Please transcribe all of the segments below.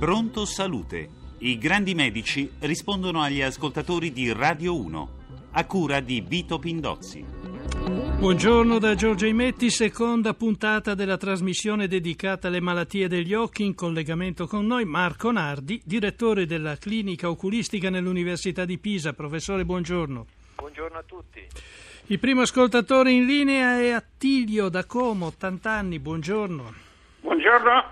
Pronto Salute. I grandi medici rispondono agli ascoltatori di Radio 1, a cura di Vito Pindozzi. Buongiorno da Giorgio Imetti, seconda puntata della trasmissione dedicata alle malattie degli occhi. In collegamento con noi Marco Nardi, direttore della clinica oculistica nell'Università di Pisa. Professore, buongiorno. Buongiorno a tutti. Il primo ascoltatore in linea è Attilio da Como, 80 anni. Buongiorno. Buongiorno.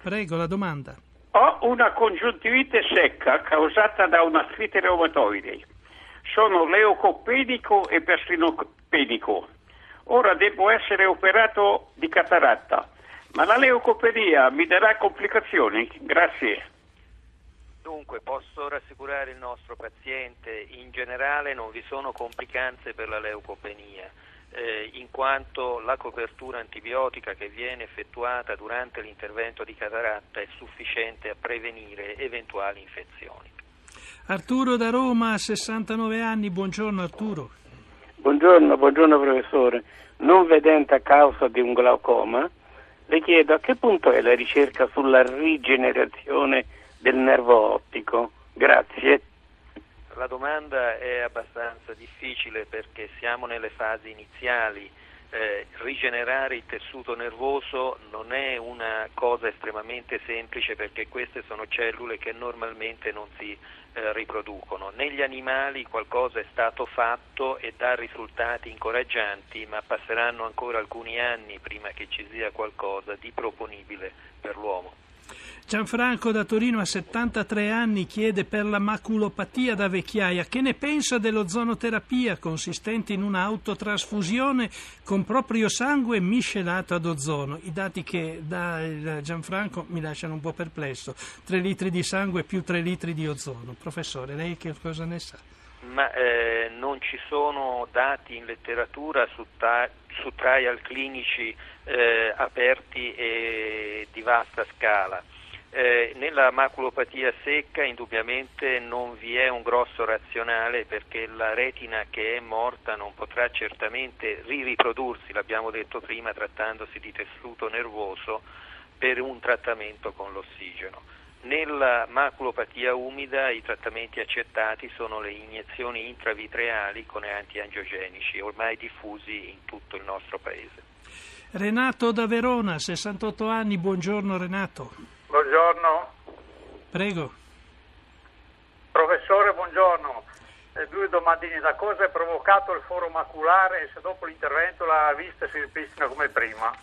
Prego, la domanda. Ho una congiuntivite secca causata da un'artrite reumatoide. Sono leucopenico e persinopenico. Ora devo essere operato di cataratta, ma la leucopenia mi darà complicazioni? Grazie. Dunque, posso rassicurare il nostro paziente, in generale non vi sono complicanze per la leucopenia eh, in quanto la copertura antibiotica che viene effettuata durante l'intervento di cataratta è sufficiente a prevenire eventuali infezioni. Arturo da Roma, 69 anni, buongiorno Arturo. Buongiorno, buongiorno professore. Non vedente a causa di un glaucoma, le chiedo a che punto è la ricerca sulla rigenerazione del nervo ottico? Grazie. La domanda è abbastanza difficile perché siamo nelle fasi iniziali. Eh, rigenerare il tessuto nervoso non è una cosa estremamente semplice perché queste sono cellule che normalmente non si eh, riproducono. Negli animali qualcosa è stato fatto e dà risultati incoraggianti, ma passeranno ancora alcuni anni prima che ci sia qualcosa di proponibile per l'uomo. Gianfranco da Torino a 73 anni chiede per la maculopatia da vecchiaia che ne pensa dell'ozonoterapia consistente in un'autotrasfusione con proprio sangue miscelato ad ozono. I dati che dà Gianfranco mi lasciano un po' perplesso. 3 litri di sangue più 3 litri di ozono. Professore, lei che cosa ne sa? Ma eh, non ci sono dati in letteratura su, ta- su trial clinici eh, aperti e di vasta scala. Eh, nella maculopatia secca indubbiamente non vi è un grosso razionale perché la retina che è morta non potrà certamente ririprodursi, l'abbiamo detto prima, trattandosi di tessuto nervoso per un trattamento con l'ossigeno. Nella maculopatia umida i trattamenti accettati sono le iniezioni intravitreali con antiangiogenici, ormai diffusi in tutto il nostro paese. Renato da Verona, 68 anni, buongiorno Renato. Buongiorno. Prego. Professore, buongiorno. Eh, due domandine. Da cosa è provocato il foro maculare e se dopo l'intervento la vista si ripristina come prima?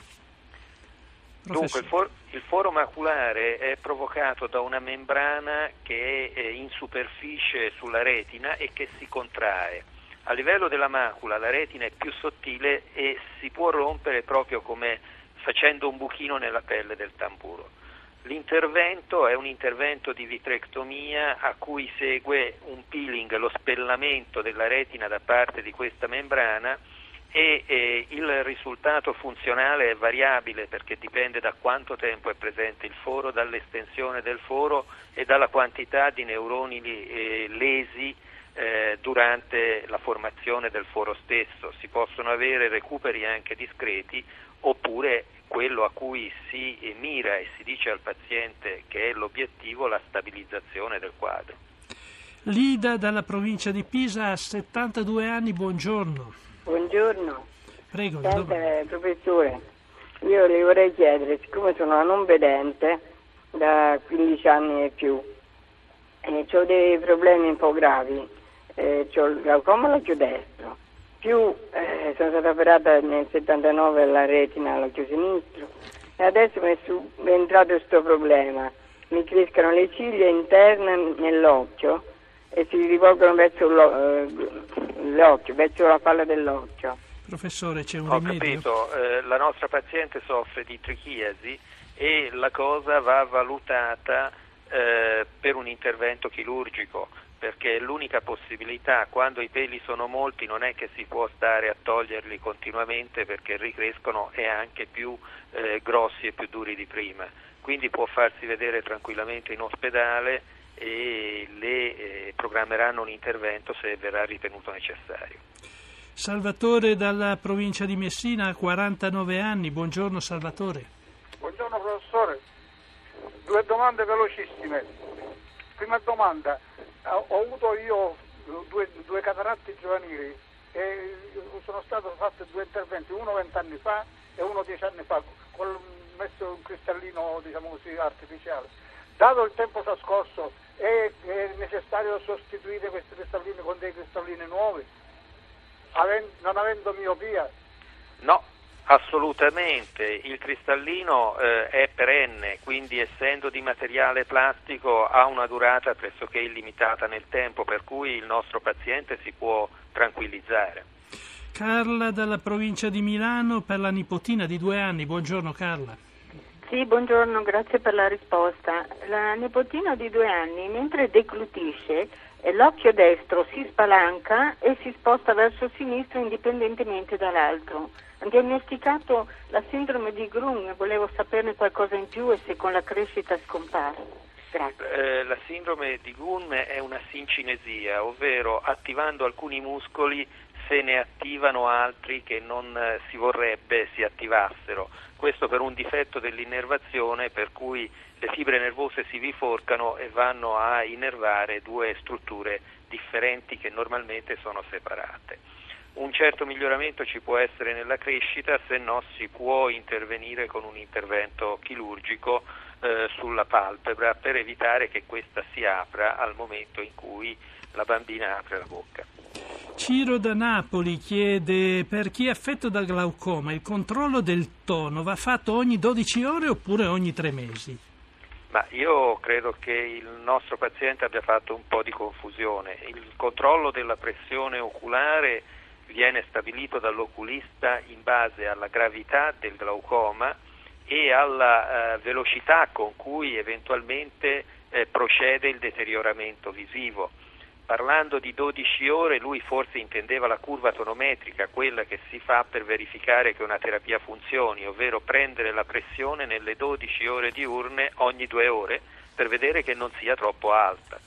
Dunque, il, for- il, foro maculare è provocato da una membrana che è in superficie sulla retina e che si contrae. A livello della macula la retina è più sottile e si può rompere proprio come facendo un buchino nella pelle del tamburo. L'intervento è un intervento di vitrectomia a cui segue un peeling, lo spellamento della retina da parte di questa membrana e eh, il risultato funzionale è variabile perché dipende da quanto tempo è presente il foro, dall'estensione del foro e dalla quantità di neuroni eh, lesi eh, durante la formazione del foro stesso. Si possono avere recuperi anche discreti oppure quello a cui si mira e si dice al paziente che è l'obiettivo, la stabilizzazione del quadro. Lida dalla provincia di Pisa ha 72 anni, buongiorno. Buongiorno. Prego. Senta, professore, io le vorrei chiedere, siccome sono una non vedente da 15 anni e più, e ho dei problemi un po' gravi, eh, ho il glaucoma all'occhio destro, più eh, sono stata operata nel 79 alla retina all'occhio sinistro e adesso mi è subentrato questo problema. Mi crescono le ciglia interne nell'occhio e si rivolgono verso eh, l'occhio, verso la palla dell'occhio. Professore, c'è un Ho rimedio? capito, eh, la nostra paziente soffre di trichiasi e la cosa va valutata eh, per un intervento chirurgico perché l'unica possibilità quando i peli sono molti non è che si può stare a toglierli continuamente perché ricrescono e anche più eh, grossi e più duri di prima. Quindi può farsi vedere tranquillamente in ospedale e le eh, programmeranno un intervento se verrà ritenuto necessario. Salvatore dalla provincia di Messina ha 49 anni, buongiorno Salvatore. Buongiorno professore, due domande velocissime. Prima domanda, ho avuto io due, due cataratti giovanili e sono stato fatto due interventi, uno vent'anni fa e uno dieci anni fa, con messo un cristallino diciamo così, artificiale. Dato il tempo trascorso è, è necessario sostituire questi cristallini con dei cristallini nuovi, Aven, non avendo miopia? No, Assolutamente, il cristallino eh, è perenne, quindi essendo di materiale plastico ha una durata pressoché illimitata nel tempo, per cui il nostro paziente si può tranquillizzare. Carla dalla provincia di Milano per la nipotina di due anni. Buongiorno Carla. Sì, buongiorno, grazie per la risposta. La nipotina di due anni, mentre declutisce, l'occhio destro si spalanca e si sposta verso sinistra indipendentemente dall'altro diagnosticato la sindrome di Grun, volevo saperne qualcosa in più e se con la crescita scompare. Eh, la sindrome di Grun è una sincinesia, ovvero attivando alcuni muscoli se ne attivano altri che non eh, si vorrebbe si attivassero. Questo per un difetto dell'innervazione per cui le fibre nervose si biforcano e vanno a innervare due strutture differenti che normalmente sono separate un certo miglioramento ci può essere nella crescita, se no si può intervenire con un intervento chirurgico eh, sulla palpebra per evitare che questa si apra al momento in cui la bambina apre la bocca. Ciro da Napoli chiede per chi è affetto da glaucoma il controllo del tono va fatto ogni 12 ore oppure ogni 3 mesi? Ma io credo che il nostro paziente abbia fatto un po' di confusione. Il controllo della pressione oculare viene stabilito dall'oculista in base alla gravità del glaucoma e alla eh, velocità con cui eventualmente eh, procede il deterioramento visivo. Parlando di 12 ore, lui forse intendeva la curva tonometrica, quella che si fa per verificare che una terapia funzioni, ovvero prendere la pressione nelle 12 ore diurne ogni due ore per vedere che non sia troppo alta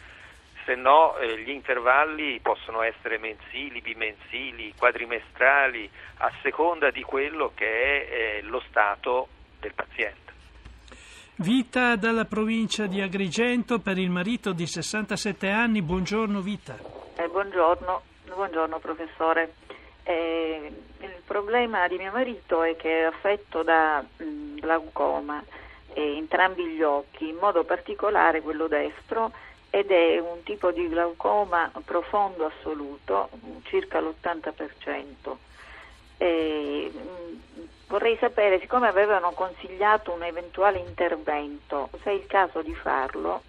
se no eh, gli intervalli possono essere mensili, bimensili, quadrimestrali, a seconda di quello che è eh, lo stato del paziente. Vita dalla provincia di Agrigento per il marito di 67 anni. Buongiorno Vita. Eh, buongiorno. buongiorno, professore. Eh, il problema di mio marito è che è affetto da mh, mm, glaucoma entrambi gli occhi, in modo particolare quello destro ed è un tipo di glaucoma profondo assoluto, circa l'80%. E, mh, vorrei sapere, siccome avevano consigliato un eventuale intervento, se è il caso di farlo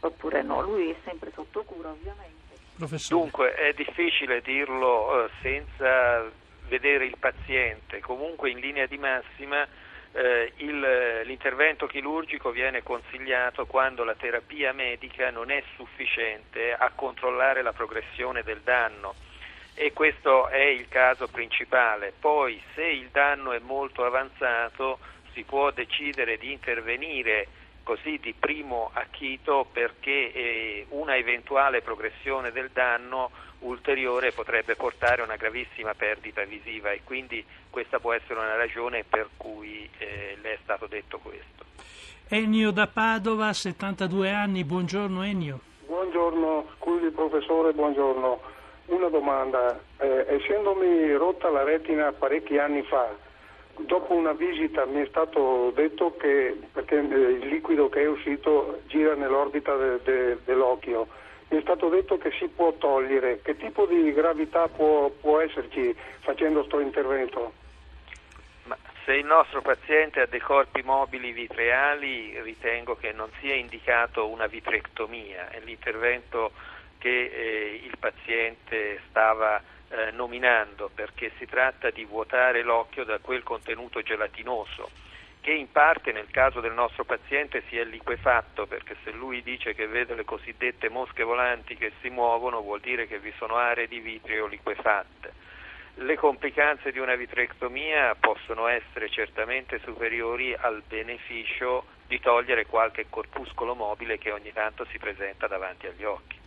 oppure no. Lui è sempre sotto cura, ovviamente. Professore. Dunque, è difficile dirlo eh, senza vedere il paziente. Comunque, in linea di massima, eh, il, l'intervento chirurgico viene consigliato quando la terapia medica non è sufficiente a controllare la progressione del danno e questo è il caso principale. Poi se il danno è molto avanzato si può decidere di intervenire così di primo acchito perché eh, una eventuale progressione del danno ulteriore potrebbe portare a una gravissima perdita visiva e quindi questa può essere una ragione per cui eh, le è stato detto questo. Ennio da Padova, 72 anni, buongiorno Ennio. Buongiorno, scusi professore, buongiorno. Una domanda, eh, essendomi rotta la retina parecchi anni fa, dopo una visita mi è stato detto che perché eh, il liquido che è uscito gira nell'orbita de, de, dell'occhio, mi è stato detto che si può togliere. Che tipo di gravità può, può esserci facendo questo intervento? Ma se il nostro paziente ha dei corpi mobili vitreali, ritengo che non sia indicato una vitrectomia, l'intervento che eh, il paziente stava eh, nominando perché si tratta di vuotare l'occhio da quel contenuto gelatinoso che in parte nel caso del nostro paziente si è liquefatto perché se lui dice che vede le cosiddette mosche volanti che si muovono vuol dire che vi sono aree di vitrio liquefatte. Le complicanze di una vitrectomia possono essere certamente superiori al beneficio di togliere qualche corpuscolo mobile che ogni tanto si presenta davanti agli occhi.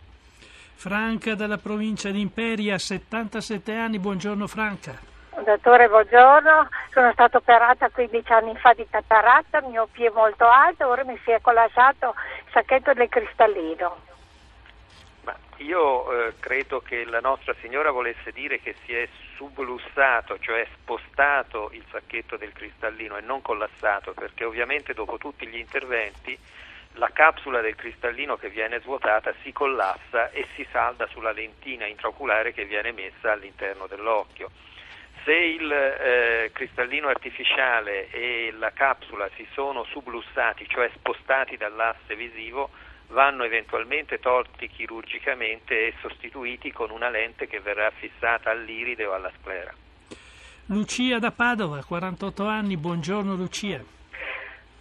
Franca dalla provincia di Imperia, 77 anni, buongiorno Franca. Dottore, buongiorno. sono stata operata 15 anni fa di cataratta, il mio piede è molto alto, ora mi si è collassato il sacchetto del cristallino. Ma io eh, credo che la Nostra Signora volesse dire che si è sublussato, cioè spostato il sacchetto del cristallino e non collassato, perché ovviamente dopo tutti gli interventi la capsula del cristallino che viene svuotata si collassa e si salda sulla lentina intraoculare che viene messa all'interno dell'occhio. Se il eh, cristallino artificiale e la capsula si sono sublussati, cioè spostati dall'asse visivo, vanno eventualmente tolti chirurgicamente e sostituiti con una lente che verrà fissata all'iride o alla sclera. Lucia da Padova, 48 anni, buongiorno Lucia.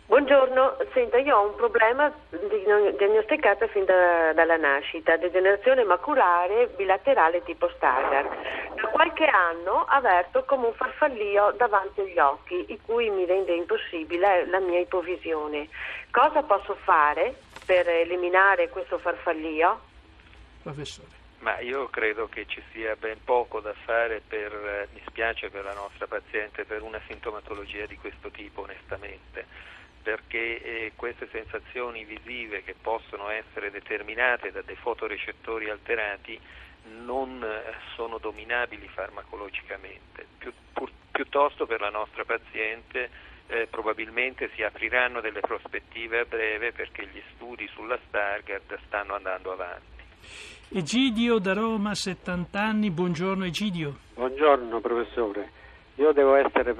Buongiorno, senta, io ho un problema diagnosticato fin da, dalla nascita, degenerazione maculare bilaterale tipo Stargardt. Da qualche anno avverto come un farfallio davanti agli occhi, il cui mi rende impossibile la mia ipovisione. Cosa posso fare per eliminare questo farfallio? Professore. Ma io credo che ci sia ben poco da fare per, eh, mi spiace per la nostra paziente, per una sintomatologia di questo tipo onestamente perché eh, queste sensazioni visive che possono essere determinate da dei fotorecettori alterati non eh, sono dominabili farmacologicamente. Più, pur, piuttosto per la nostra paziente eh, probabilmente si apriranno delle prospettive a breve perché gli studi sulla Stargardt stanno andando avanti. Egidio da Roma, 70 anni, buongiorno Egidio. Buongiorno professore, io devo essere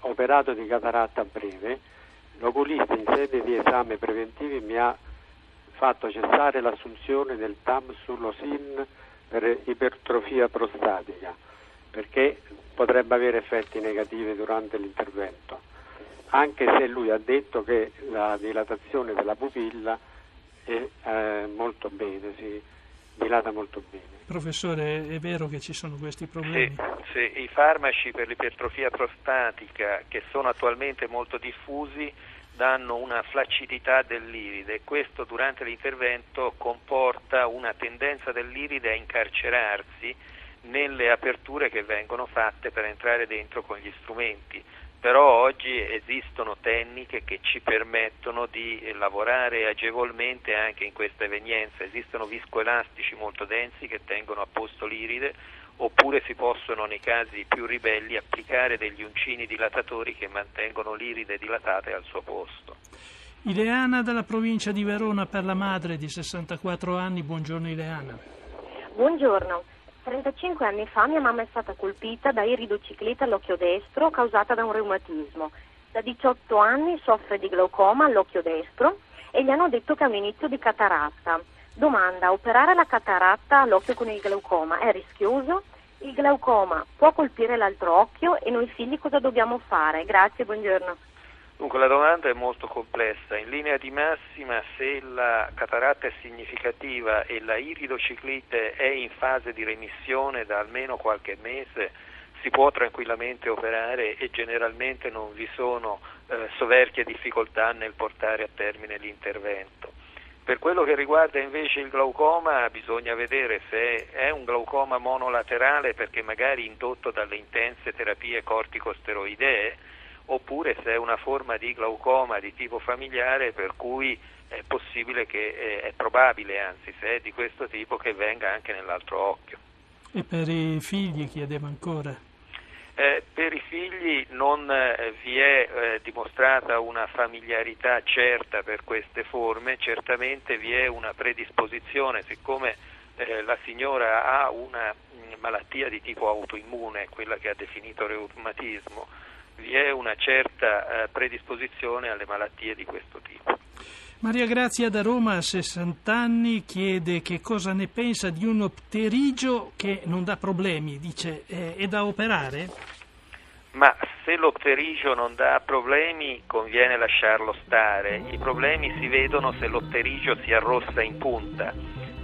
operato di cataratta a breve L'oculista in sede di esame preventivi mi ha fatto cessare l'assunzione del Tamsulosin per ipertrofia prostatica perché potrebbe avere effetti negativi durante l'intervento, anche se lui ha detto che la dilatazione della pupilla è eh, molto bene, si dilata molto bene. Professore, è vero che ci sono questi problemi? Sì, sì, i farmaci per l'ipertrofia prostatica che sono attualmente molto diffusi danno una flaccidità dell'iride e questo durante l'intervento comporta una tendenza dell'iride a incarcerarsi nelle aperture che vengono fatte per entrare dentro con gli strumenti. Però oggi esistono tecniche che ci permettono di lavorare agevolmente anche in questa evenienza, esistono viscoelastici molto densi che tengono a posto l'iride oppure si possono nei casi più ribelli applicare degli uncini dilatatori che mantengono l'iride dilatata al suo posto. Ileana dalla provincia di Verona per la madre di 64 anni, buongiorno Ileana. Buongiorno. 35 anni fa mia mamma è stata colpita da iridociclite all'occhio destro causata da un reumatismo. Da 18 anni soffre di glaucoma all'occhio destro e gli hanno detto che ha un inizio di cataratta. Domanda, operare la cataratta all'occhio con il glaucoma è rischioso? Il glaucoma può colpire l'altro occhio e noi figli cosa dobbiamo fare? Grazie, buongiorno. Dunque la domanda è molto complessa. In linea di massima se la cataratta è significativa e la iridociclite è in fase di remissione da almeno qualche mese, si può tranquillamente operare e generalmente non vi sono eh, soverchie difficoltà nel portare a termine l'intervento. Per quello che riguarda invece il glaucoma bisogna vedere se è un glaucoma monolaterale perché magari indotto dalle intense terapie corticosteroidee oppure se è una forma di glaucoma di tipo familiare per cui è possibile che eh, è probabile, anzi se è di questo tipo, che venga anche nell'altro occhio. E per i figli chiedevo ancora. Eh, per i figli non eh, vi è eh, dimostrata una familiarità certa per queste forme, certamente vi è una predisposizione, siccome eh, la signora ha una mh, mm, malattia di tipo autoimmune, quella che ha definito reumatismo, vi è una certa eh, predisposizione alle malattie di questo tipo. Maria Grazia da Roma, a 60 anni, chiede che cosa ne pensa di un pterigio che non dà problemi, dice è, è da operare? Ma se l'opterigio non dà problemi conviene lasciarlo stare, i problemi si vedono se l'opterigio si arrossa in punta,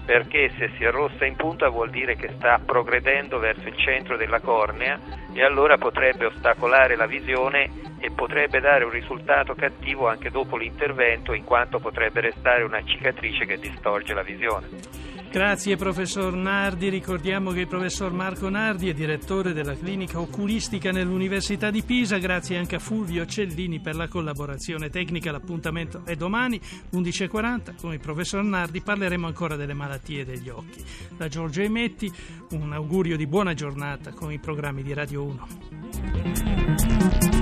perché se si arrossa in punta vuol dire che sta progredendo verso il centro della cornea e allora potrebbe ostacolare la visione e potrebbe dare un risultato cattivo anche dopo l'intervento in quanto potrebbe restare una cicatrice che distorce la visione. Grazie professor Nardi, ricordiamo che il professor Marco Nardi è direttore della clinica oculistica nell'Università di Pisa, grazie anche a Fulvio Cellini per la collaborazione tecnica, l'appuntamento è domani 11.40 con il professor Nardi, parleremo ancora delle malattie degli occhi. Da Giorgio Emetti un augurio di buona giornata con i programmi di Radio 1.